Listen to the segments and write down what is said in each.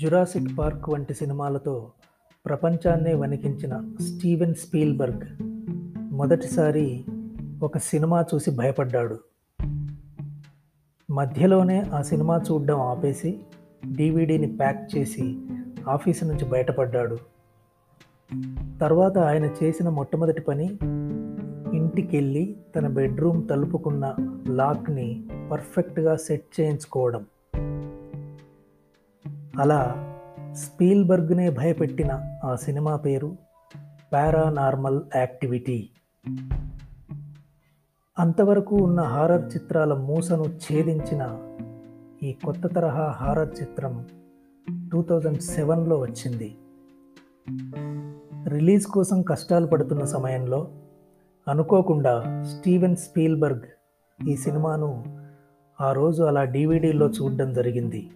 Jurassic park వంటి సినిమాలతో ప్రపంచాన్నే వణికించిన స్టీవెన్ స్పీల్బర్గ్ మొదటిసారి ఒక సినిమా చూసి భయపడ్డాడు. మధ్యలోనే ఆ సినిమా చూడడం ఆపేసి డీవీడీని ప్యాక్ చేసి ఆఫీసు నుంచి బయటపడ్డాడు. తర్వాత ఆయన చేసిన మొట్టమొదటి పని ఇంటికెళ్ళి తన బెడ్రూమ్ తలుపుకున్న లాక్ని పర్ఫెక్ట్గా సెట్ చేయించుకోవడం. అలా స్పీల్బర్గ్నే భయపెట్టిన ఆ సినిమా పేరు పారానార్మల్ యాక్టివిటీ. అంతవరకు ఉన్న హారర్ చిత్రాల మూసను ఛేదించిన ఈ కొత్త తరహా హారర్ చిత్రం టూ థౌజండ్ సెవెన్లో వచ్చింది. రిలీజ్ కోసం కష్టాలు పడుతున్న సమయంలో అనుకోకుండా స్టీవెన్ స్పీల్బర్గ్ ఈ సినిమాను ఆ రోజు అలా డీవీడీలో చూడడం జరిగింది.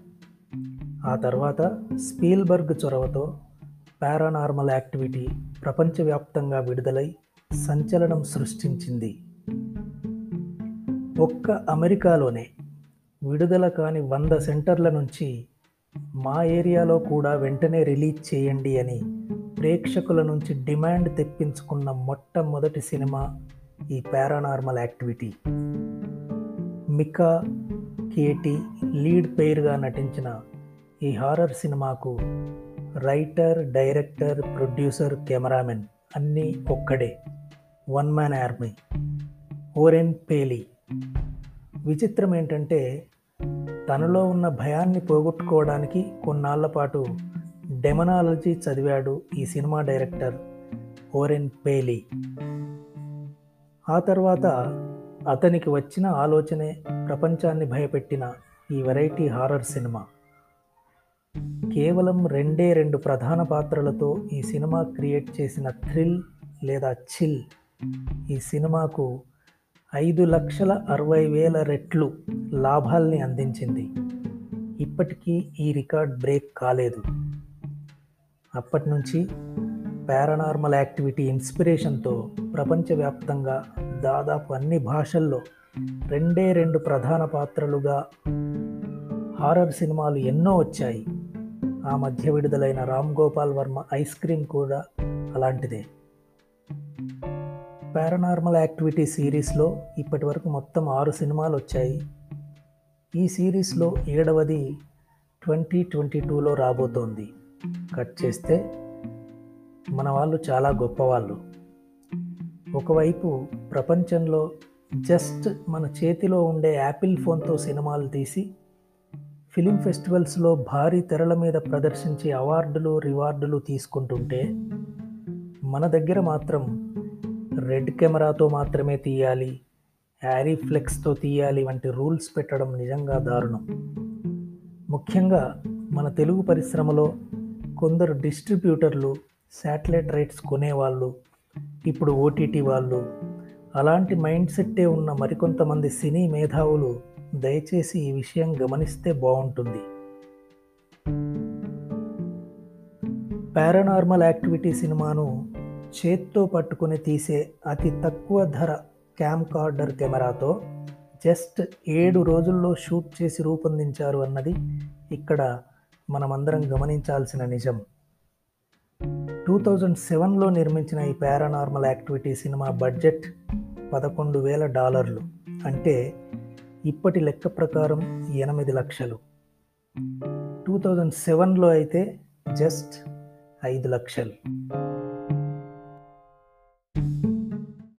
ఆ తర్వాత స్పీల్బర్గ్ చొరవతో పారానార్మల్ యాక్టివిటీ ప్రపంచవ్యాప్తంగా విడుదలై సంచలనం సృష్టించింది. ఒక్క అమెరికాలోనే విడుదల కాని వంద సెంటర్ల నుంచి మా ఏరియాలో కూడా వెంటనే రిలీజ్ చేయండి అని ప్రేక్షకుల నుంచి డిమాండ్ తెప్పించుకున్న మొట్టమొదటి సినిమా ఈ paranormal activity. Micah Katie lead పెయిర్గా నటించిన ఈ హారర్ సినిమాకు రైటర్ డైరెక్టర్ ప్రొడ్యూసర్ కెమెరామెన్ అన్నీ ఒక్కడే. One man army. Oren Peli. విచిత్రం ఏంటంటే తనలో ఉన్న భయాన్ని పోగొట్టుకోవడానికి కొన్నాళ్ళ పాటు డెమనాలజీ చదివాడు ఈ సినిమా డైరెక్టర్ ఓరెన్ పేలీ. ఆ తర్వాత అతనికి వచ్చిన ఆలోచనే ప్రపంచాన్ని భయపెట్టిన ఈ వెరైటీ హారర్ సినిమా. కేవలం రెండే రెండు ప్రధాన పాత్రలతో ఈ సినిమా క్రియేట్ చేసిన థ్రిల్ లేదా చిల్. ఈ సినిమాకు ఐదు లక్షల అరవై వేల రెట్లు లాభాల్ని అందించింది. ఇప్పటికీ ఈ రికార్డ్ బ్రేక్ కాలేదు. అప్పటి నుంచి పారానార్మల్ యాక్టివిటీ ఇన్స్పిరేషన్తో ప్రపంచవ్యాప్తంగా దాదాపు అన్ని భాషల్లో రెండే రెండు ప్రధాన పాత్రలుగా హారర్ సినిమాలు ఎన్నో వచ్చాయి. ఆ మధ్య విడుదలైన రామ్ గోపాల్ వర్మ ఐస్ క్రీమ్ కూడా అలాంటిదే. పారానార్మల్ యాక్టివిటీ సిరీస్లో ఇప్పటి వరకు మొత్తం ఆరు సినిమాలు వచ్చాయి. ఈ సిరీస్లో ఏడవది ట్వంటీ ట్వంటీ టూలో రాబోతోంది. కట్ చేస్తే మన వాళ్ళు చాలా గొప్పవాళ్ళు. ఒకవైపు ప్రపంచంలో జస్ట్ మన చేతిలో ఉండే యాపిల్ ఫోన్తో సినిమాలు తీసి ఫిలిం ఫెస్టివల్స్లో భారీ తెరల మీద ప్రదర్శించి అవార్డులు రివార్డులు తీసుకుంటుంటే మన దగ్గర మాత్రం రెడ్ కెమెరాతో మాత్రమే తీయాలి యారీ ఫ్లెక్స్తో తీయాలి వంటి రూల్స్ పెట్టడం నిజంగా దారుణం. ముఖ్యంగా మన తెలుగు పరిశ్రమలో కొందరు డిస్ట్రిబ్యూటర్లు శాటిలైట్ రైట్స్ కొనేవాళ్ళు ఇప్పుడు ఓటీటీ వాళ్ళు అలాంటి మైండ్ సెట్టే ఉన్న మరికొంతమంది సినీ మేధావులు దయచేసి ఈ విషయం గమనిస్తే బాగుంటుంది పారానార్మల్ యాక్టివిటీ సినిమాను చేత్తో పట్టుకుని తీసే అతి తక్కువ ధర క్యామ్ కార్డర్ కెమెరాతో జస్ట్ ఏడు రోజుల్లో షూట్ చేసి రూపొందించారు అన్నది ఇక్కడ మనమందరం గమనించాల్సిన నిజం. టూ థౌజండ్ సెవెన్లో నిర్మించిన ఈ పారానార్మల్ యాక్టివిటీ సినిమా బడ్జెట్ పదకొండు వేల డాలర్లు. అంటే ఇప్పటి లెక్క ప్రకారం ఎనిమిది లక్షలు. టూ థౌజండ్ సెవెన్లో అయితే జస్ట్ ఐదు లక్షలు.